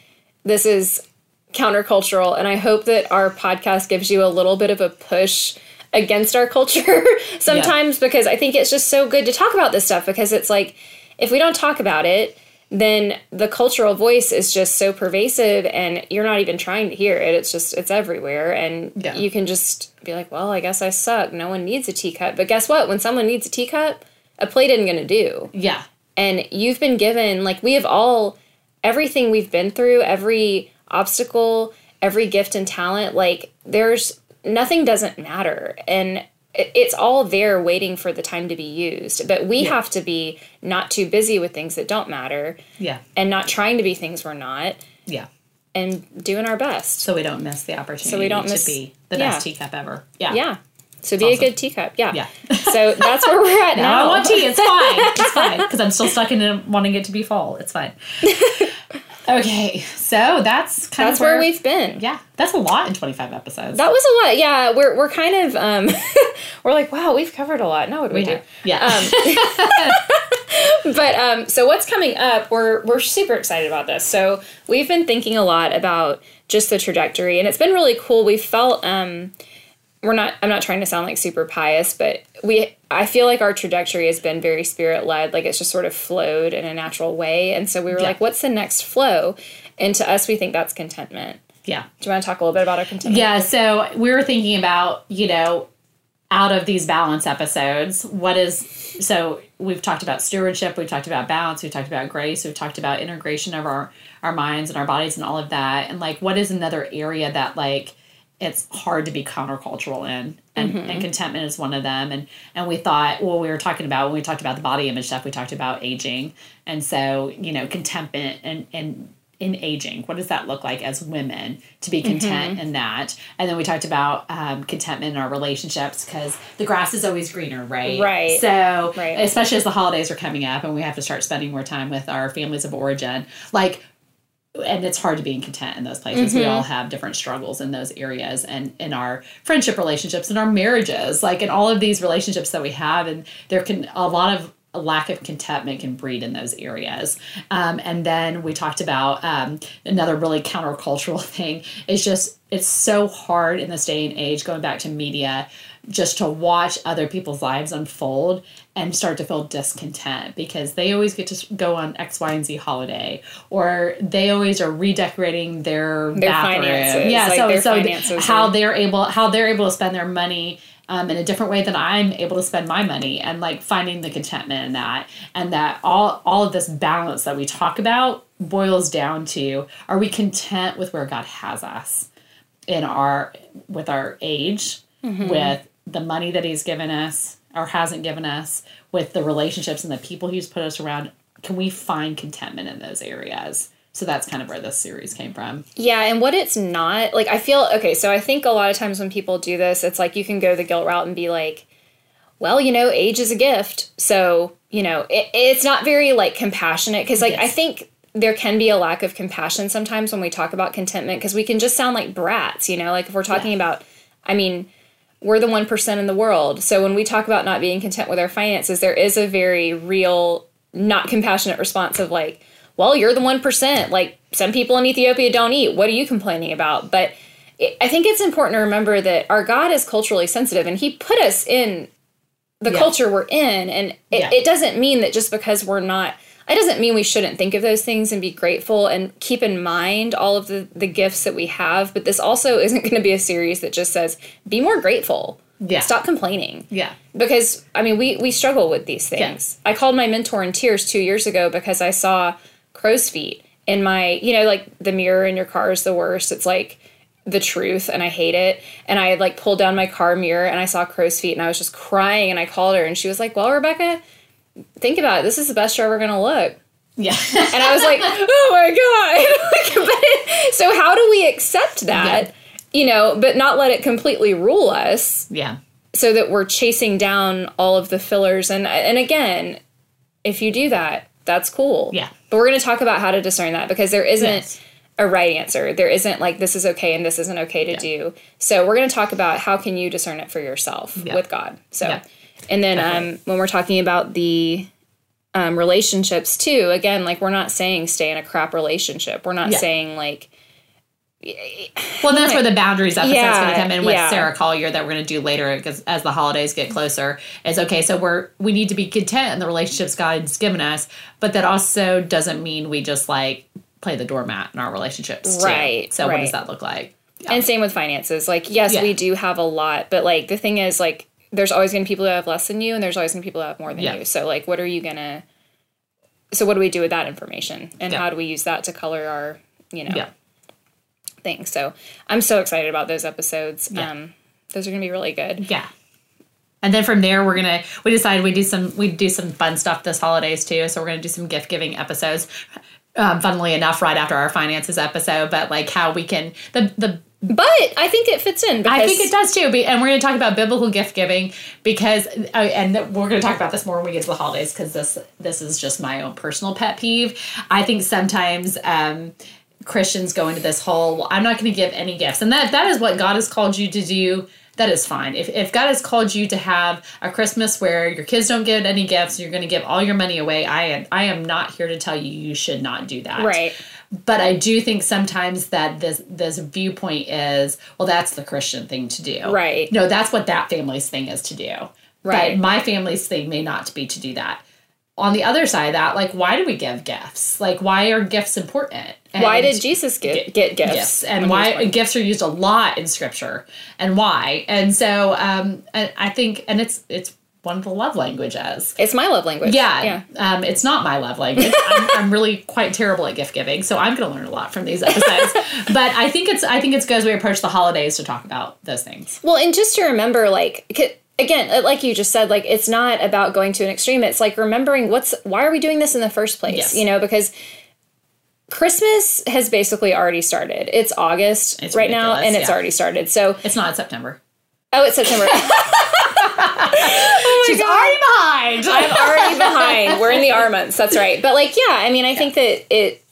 this is countercultural and I hope that our podcast gives you a little bit of a push against our culture sometimes because I think it's just so good to talk about this stuff because it's like if we don't talk about it, then the cultural voice is just so pervasive and you're not even trying to hear it. It's just it's everywhere and Yeah. you can just be like, "Well, I guess I suck. No one needs a teacup." But guess what? When someone needs a teacup, a plate isn't going to do Yeah. and you've been given like we have all everything we've been through every obstacle every gift and talent like there's nothing doesn't matter and it's all there waiting for the time to be used but we Yeah. have to be not too busy with things that don't matter Yeah. and not trying to be things we're not Yeah. and doing our best So we don't miss the opportunity So we don't to miss- be the yeah. best teacup ever. Yeah. yeah So be awesome. a good teacup. Yeah. Yeah. so that's where we're at No, now. I want tea. It's fine. It's fine because I'm still stuck in wanting it to be fall. It's fine. okay, so that's kind That's of where we've been. Yeah, that's a lot in 25 episodes. That was a lot. Yeah, we're we're kind of um we're like, wow, we've covered a lot. No, what do we, do? Yeah. But um so what's coming up, we're we're super excited about this. So we've been thinking a lot about just the trajectory and it's been really cool. We felt um we're not I'm not trying to sound like super pious, but we I feel like our trajectory has been very spirit led, like it's just sort of flowed in a natural way. And so we were Yeah. like, what's the next flow? And to us we think that's contentment. yeah. Do you want to talk a little bit about our contentment? Yeah, so we were thinking about, you know, out of these balance episodes, what is so we've talked about stewardship, we've talked about balance, we've talked about grace, we've talked about integration of our our minds and our bodies and all of that. And like what is another area that like it's hard to be countercultural in and, and contentment is one of them. And and we thought well we were talking about when we talked about the body image stuff we talked about aging. And so you know contentment and and in aging what does that look like as women to be content in that? And then we talked about um, contentment in our relationships because the grass is always greener right? Right. so Right. especially as the holidays are coming up and we have to start spending more time with our families of origin like and it's hard to be content in those places. We mm-hmm. all have different struggles in those areas and in our friendship relationships and our marriages, like in all of these relationships that we have. And there can a lot of a lack of contentment can breed in those areas. Um, and then we talked about um, another really countercultural thing is just it's so hard in this day and age, going back to media, just to watch other people's lives unfold and start to feel discontent because they always get to go on X, Y, and Z holiday, or they always are redecorating their, Their bathroom. finances, Yeah, like so so how are- they're able how they're able to spend their money um, in a different way than I'm able to spend my money, and like finding the contentment in that, and that all all of this balance that we talk about boils down to: Are we content with where God has us? in our with our age with the money that he's given us or hasn't given us with the relationships and the people he's put us around? Can we find contentment in those areas so that's kind of where this series came from Yeah, and what it's not, like I feel okay, so I think a lot of times when people do this, it's like you can go the guilt route and be like, well, you know, age is a gift. So, you know, it, it's not very like compassionate because like I think there can be a lack of compassion sometimes when we talk about contentment because we can just sound like brats, you know, like if we're talking about I mean, we're the 1% in the world. So when we talk about not being content with our finances, there is a very real not compassionate response of like, well, you're the 1%. Like some people in Ethiopia don't eat. What are you complaining about? But it, I think it's important to remember that our God is culturally sensitive and he put us in the Yeah. culture we're in. And it, Yeah. it doesn't mean that just because we're not, it doesn't mean we shouldn't think of those things and be grateful and keep in mind all of the, the gifts that we have. But this also isn't going to be a series that just says, be more grateful. Yeah. Stop complaining yeah because I mean we we struggle with these things. I called my mentor in tears two years ago because I saw crow's feet in my you know like the mirror in your car is the worst. It's like the truth and I hate it. And I had like pulled down my car mirror and I saw crow's feet and I was just crying and I called her and she was like, "Well, Rebecca, think about it. This is the best you're ever gonna look." yeah And I was like, "Oh my god!" so how do we accept that? Yeah. You know, but not let it completely rule us yeah so that we're chasing down all of the fillers and and again if you do that that's cool Yeah. But we're going to talk about how to discern that because there isn't Yes. a right answer there isn't like this is okay and this isn't okay to do so we're going to talk about how can you discern it for yourself Yeah. with god so Yeah. and then um, when we're talking about the um, relationships too again like we're not saying stay in a crap relationship we're not Yeah. saying like well that's where the boundaries episode's Yeah, going to come in with yeah. sarah collier that we're going to do later because as the holidays get closer is okay so we're we need to be content in the relationships god's given us but that also doesn't mean we just like play the doormat in our relationships too. Right, so what does that look like And same with finances. Like, yes, Yeah. we do have a lot, but like the thing is, like, there's always gonna be people who have less than you, and there's always gonna be people who have more than Yeah. you. So, like, what are you gonna? So, what do we do with that information, and Yeah. how do we use that to color our, you know, yeah thing? So, I'm so excited about those episodes. Yeah. Um, those are gonna be really good. Yeah. And then from there, we're gonna we decided we do some we do some fun stuff this holidays too. So we're gonna do some gift giving episodes. Um, funnily enough, right after our finances episode, but like how we can the the but I think it fits in. Because I think it does too. And we're going to talk about biblical gift giving because, uh, and we're going to talk about this more when we get to the holidays because this this is just my own personal pet peeve. I think sometimes um, Christians go into this whole, well, I'm not going to give any gifts, and that that is what God has called you to do. That is fine. If, if God has called you to have a Christmas where your kids don't get any gifts, you're going to give all your money away. I am I am not here to tell you you should not do that. Right. But I do think sometimes that this this viewpoint is well, that's the Christian thing to do. Right. No, that's what that family's thing is to do. Right. But my family's thing may not be to do that. On the other side of that, like, why do we give gifts? Like, why are gifts important? And Why did Jesus get, get gifts? gifts and when he was why gifts are used a lot in scripture and why? And so, um, and I think, and it's it's one of the love languages. It's my love language. Yeah, Yeah. Um, it's not my love language. I'm, I'm really quite terrible at gift giving, so I'm going to learn a lot from these episodes. but I think it's I think it's good as we approach the holidays to talk about those things. Well, and just to remember, like, again, uh, like you just said, like, it's not about going to an extreme. It's like remembering what's, why are we doing this in the first place? Yes. You know, because Christmas has basically already started. It's August It's right now, and it's yeah. already started. So, It's not September. oh, it's September. Oh She's already behind. I'm already behind. We're in the R months. That's right. But like, yeah, I mean, I think that it.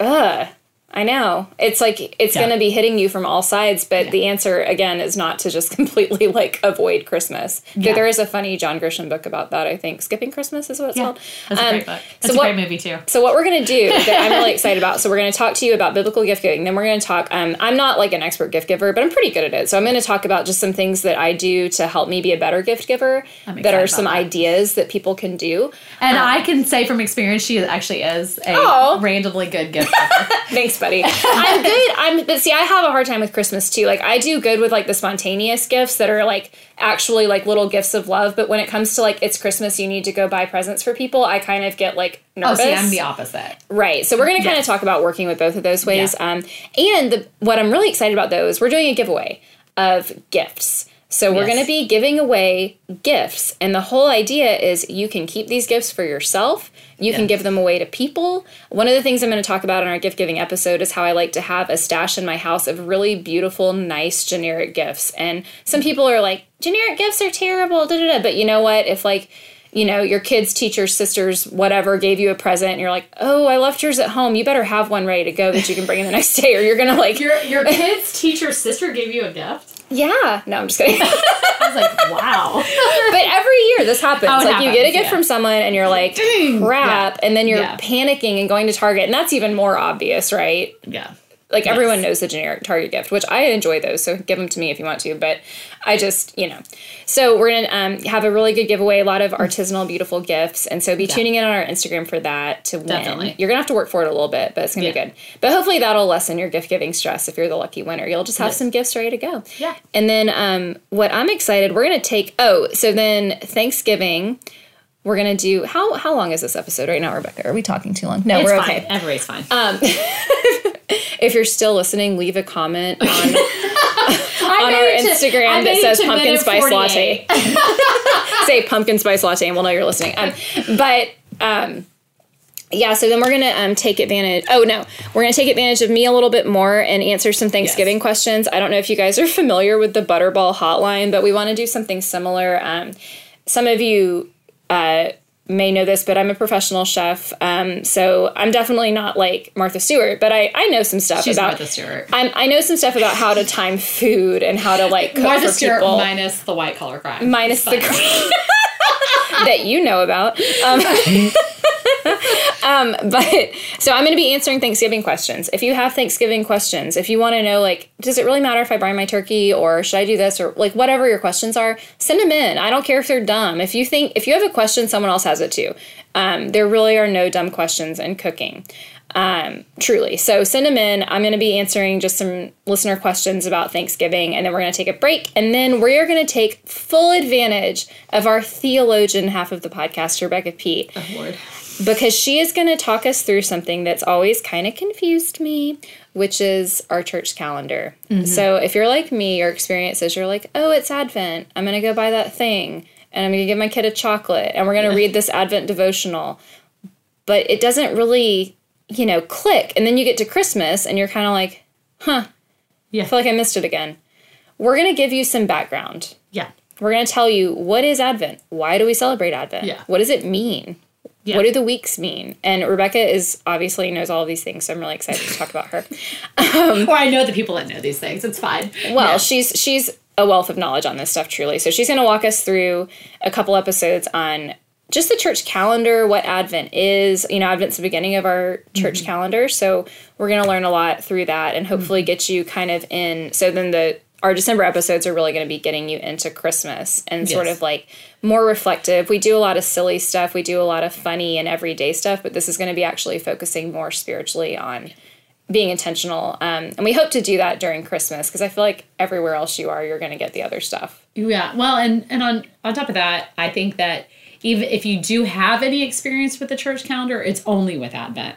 Ugh. I know. It's like it's Yeah. going to be hitting you from all sides, but the answer again is not to just completely like avoid Christmas. Yeah. There is a funny John Grisham book about that, I think. Skipping Christmas is what it's Yeah, called. that's a Um, great book. That's so a what- great movie too. So what we're gonna do that I'm really excited about. So we're gonna talk to you about biblical gift giving. Then we're gonna talk. Um, I'm not like an expert gift giver, but I'm pretty good at it. So I'm gonna talk about just some things that I do to help me be a better gift giver. That are some that. ideas that people can do. And I can say from experience, she actually is a Oh. randomly good gift giver. Thanks, buddy. I'm good. I'm but see, I have a hard time with Christmas too. Like I do good with like the spontaneous gifts that are like actually like little gifts of love. But when it comes to like it's Christmas, you need to go buy presents for people. I kind of get like nervous. oh, see, I'm the opposite. Right. So we're going to kind of Yes. talk about working with both of those ways. Yeah. Um, and the, what I'm really excited about though is we're doing a giveaway of gifts. So we're Yes. going to be giving away gifts. And the whole idea is you can keep these gifts for yourself. You can give them away to people. One of the things I'm going to talk about in our gift giving episode is how I like to have a stash in my house of really beautiful, nice, generic gifts. And some people are like, generic gifts are terrible, da da da. But you know what? If like, you know, your kids, teachers, sisters, whatever, gave you a present and you're like, oh, I left yours at home. You better have one ready to go that you can bring in the next day or you're going to like, Your your kid's teacher, sister gave you a gift. Yeah. No, I'm just kidding. I was like, wow. but every year this happens. Oh, like you get a gift yeah. from someone and you're like, crap. And then you're Yeah. panicking and going to Target. And that's even more obvious, right? yeah. Like everyone knows the generic Target gift, which I enjoy those. So give them to me if you want to. But I just, you know. So we're going to um, have a really good giveaway, a lot of artisanal, beautiful gifts. And so be tuning in on our Instagram for that to win. Definitely. You're going to have to work for it a little bit, but it's going to Yeah. be good. But hopefully that'll lessen your gift giving stress if you're the lucky winner. You'll just have Yes. some gifts ready to go. Yeah. And then um, what I'm excited, we're going to take, oh, so then Thanksgiving. We're gonna do how how long is this episode right now, Rebecca? Are we talking too long? No, It's we're fine. okay. Everybody's fine. Um, if you're still listening, leave a comment on, on our to- Instagram that says pumpkin spice 48. latte. Say pumpkin spice latte, and we'll know you're listening. Um, but um, yeah, so then we're gonna um, take advantage. Oh no, we're gonna take advantage of me a little bit more and answer some Thanksgiving Yes. questions. I don't know if you guys are familiar with the Butterball Hotline, but we want to do something similar. Um, some of you. Uh, may know this, but I'm a professional chef. Um, so I'm definitely not like Martha Stewart, but I, I know some stuff She's about Martha Stewart. I'm, I know some stuff about how to time food and how to like cook Martha for Stewart people. minus the white collar crime. minus the It's fine. cream that you know about. Um, um, but so I'm going to be answering Thanksgiving questions. If you have Thanksgiving questions, if you want to know, like, does it really matter if I brine my turkey or should I do this or like whatever your questions are, send them in. I don't care if they're dumb. If you think, if you have a question, someone else has it too. Um, there really are no dumb questions in cooking um, truly. So send them in. I'm going to be answering just some listener questions about Thanksgiving, and then we're going to take a break, and then we are going to take full advantage of our theologian half of the podcast, Rebecca Pete, Oh, Lord. Because she is going to talk us through something that's always kind of confused me, which is our church calendar. Mm-hmm. So if you're like me, your experience is you're like, oh, it's Advent. I'm going to go buy that thing, and I'm going to give my kid a chocolate, and we're going to read this Advent devotional. But it doesn't really, you know, click. And then you get to Christmas, and you're kind of like, I Yeah. feel like I missed it again. We're going to give you some background. Yeah. We're going to tell you what is Advent? Why do we celebrate Advent? Yeah. What does it mean? Yeah. What do the weeks mean? And Rebecca is obviously knows all of these things, so I'm really excited to talk about her. Or I know the people that know these things. It's fine. Well, Yeah. she's she's a wealth of knowledge on this stuff, truly. So she's going to walk us through a couple episodes on just the church calendar, what Advent is. You know, Advent's the beginning of our church Mm-hmm. calendar, so we're going to learn a lot through that, and hopefully get you kind of in. So then the our December episodes are really going to be getting you into Christmas and sort Yes. of like more reflective. We do a lot of silly stuff, we do a lot of funny and everyday stuff, but this is going to be actually focusing more spiritually on being intentional. Um, and we hope to do that during Christmas because I feel like everywhere else you are, you're going to get the other stuff. Yeah. Well, and and on on top of that, I think that even if you do have any experience with the church calendar, it's only with Advent.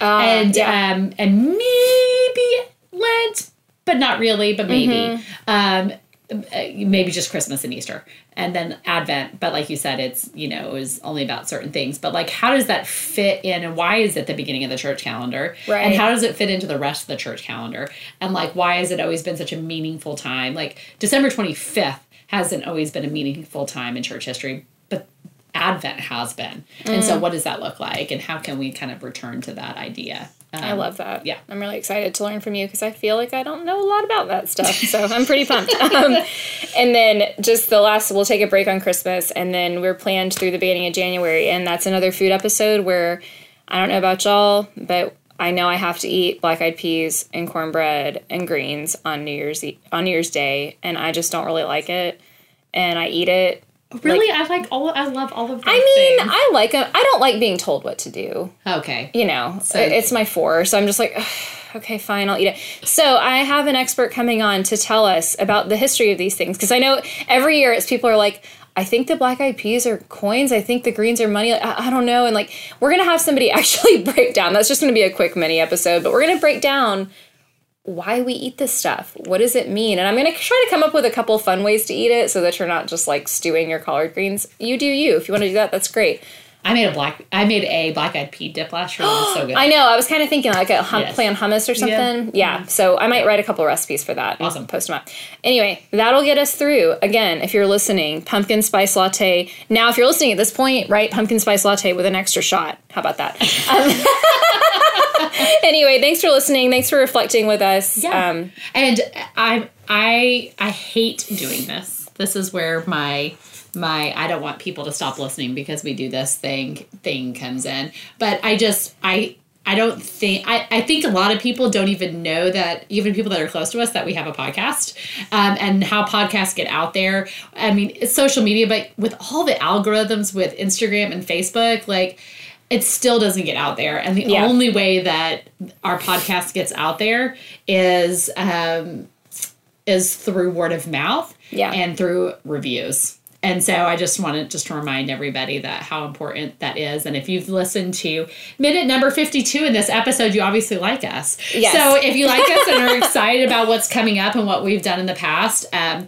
and yeah. um and maybe Lent, but not really, but maybe. Um uh, maybe just Christmas and Easter and then Advent. But like you said, it's, you know, it was only about certain things. But like, how does that fit in and why is it the beginning of the church calendar? Right. And how does it fit into the rest of the church calendar? And like, why has it always been such a meaningful time? Like, December 25th hasn't always been a meaningful time in church history, but Advent has been. And Mm. so, what does that look like? And how can we kind of return to that idea? I Um, love that. yeah. I'm really excited to learn from you because I feel like I don't know a lot about that stuff. So I'm pretty pumped. Um, and then just the last, we'll take a break on Christmas and then we're planned through the beginning of January. And that's another food episode where I don't know about y'all, but I know I have to eat black eyed peas and cornbread and greens on New Year's e- on New Year's Day, and I just don't really like it. And I eat it. Really, I like all. I love all of. I mean, things. I like them. I don't like being told what to do. okay. you know, it's my four. So I'm just like, okay, fine, I'll eat it. So I have an expert coming on to tell us about the history of these things. Because I know every year it's people are like, I think the black eyed peas are coins. I think the greens are money. Like, I, I don't know. And like, we're going to have somebody actually break down. That's just going to be a quick mini episode, but we're going to break down why we eat this stuff. What does it mean? And I'm going to try to come up with a couple fun ways to eat it so that you're not just like stewing your collard greens. You do you. If you want to do that, that's great. I made a black. I made a black eyed pea dip last year. it was so good. I know. I was kind of thinking like a hum- Yes. plan hummus or something. Yeah. So I might write a couple recipes for that. and Awesome. Post them up. Anyway, that'll get us through. Again, if you're listening, pumpkin spice latte. Now, if you're listening at this point, write pumpkin spice latte with an extra shot. How about that? Um, anyway, thanks for listening. Thanks for reflecting with us. Yeah. Um, and I I I hate doing this. This is where my my I don't want people to stop listening because we do this thing thing comes in. But I just I I don't think I, I think a lot of people don't even know that even people that are close to us that we have a podcast um, and how podcasts get out there. I mean, it's social media, but with all the algorithms with Instagram and Facebook, like it still doesn't get out there. And the Yeah. only way that our podcast gets out there is um, is through word of mouth Yeah. and through reviews. And so I just wanted just to remind everybody that how important that is. And if you've listened to minute number 52 in this episode, you obviously like us. Yes. So if you like us and are excited about what's coming up and what we've done in the past, um,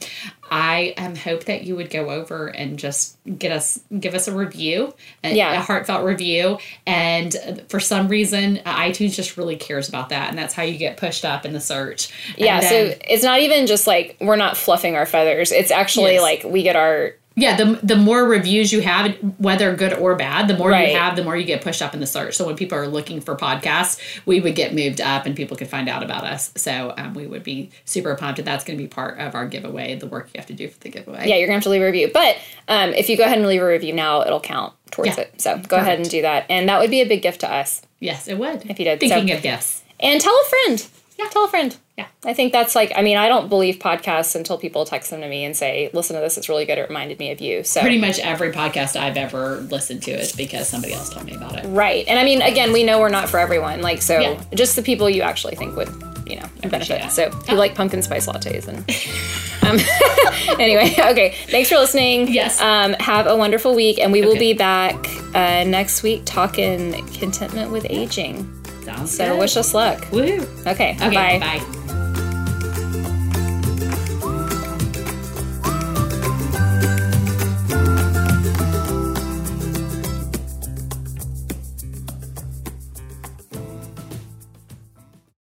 I um, hope that you would go over and just get us give us a review, a, Yeah. a heartfelt review. And for some reason, uh, iTunes just really cares about that, and that's how you get pushed up in the search. yeah. Then- so it's not even just like we're not fluffing our feathers. It's actually Yes. like we get our Yeah, the the more reviews you have, whether good or bad, the more Right. you have, the more you get pushed up in the search. So when people are looking for podcasts, we would get moved up, and people could find out about us. So um, we would be super pumped, and that's going to be part of our giveaway. The work you have to do for the giveaway. yeah, you're gonna have to leave a review. But um, if you go ahead and leave a review now, it'll count towards Yeah. it. So go ahead and do that, and that would be a big gift to us. Yes, it would. If you did, Thinking so- of gifts. And tell a friend. Yeah. tell a friend. Yeah. I think that's like. I mean, I don't believe podcasts until people text them to me and say, "Listen to this; it's really good. It reminded me of you." So Pretty much every podcast I've ever listened to is because somebody else told me about it. right, and I mean, again, we know we're not for everyone. Like, so Yeah. just the people you actually think would, you know, benefit. that. So if you like pumpkin spice lattes and. Um, anyway, okay. Thanks for listening. Yes. Um, have a wonderful week, and we will be back uh, next week talking contentment with aging. Sounds So good. wish us luck. Woo. Okay. Okay. bye. bye.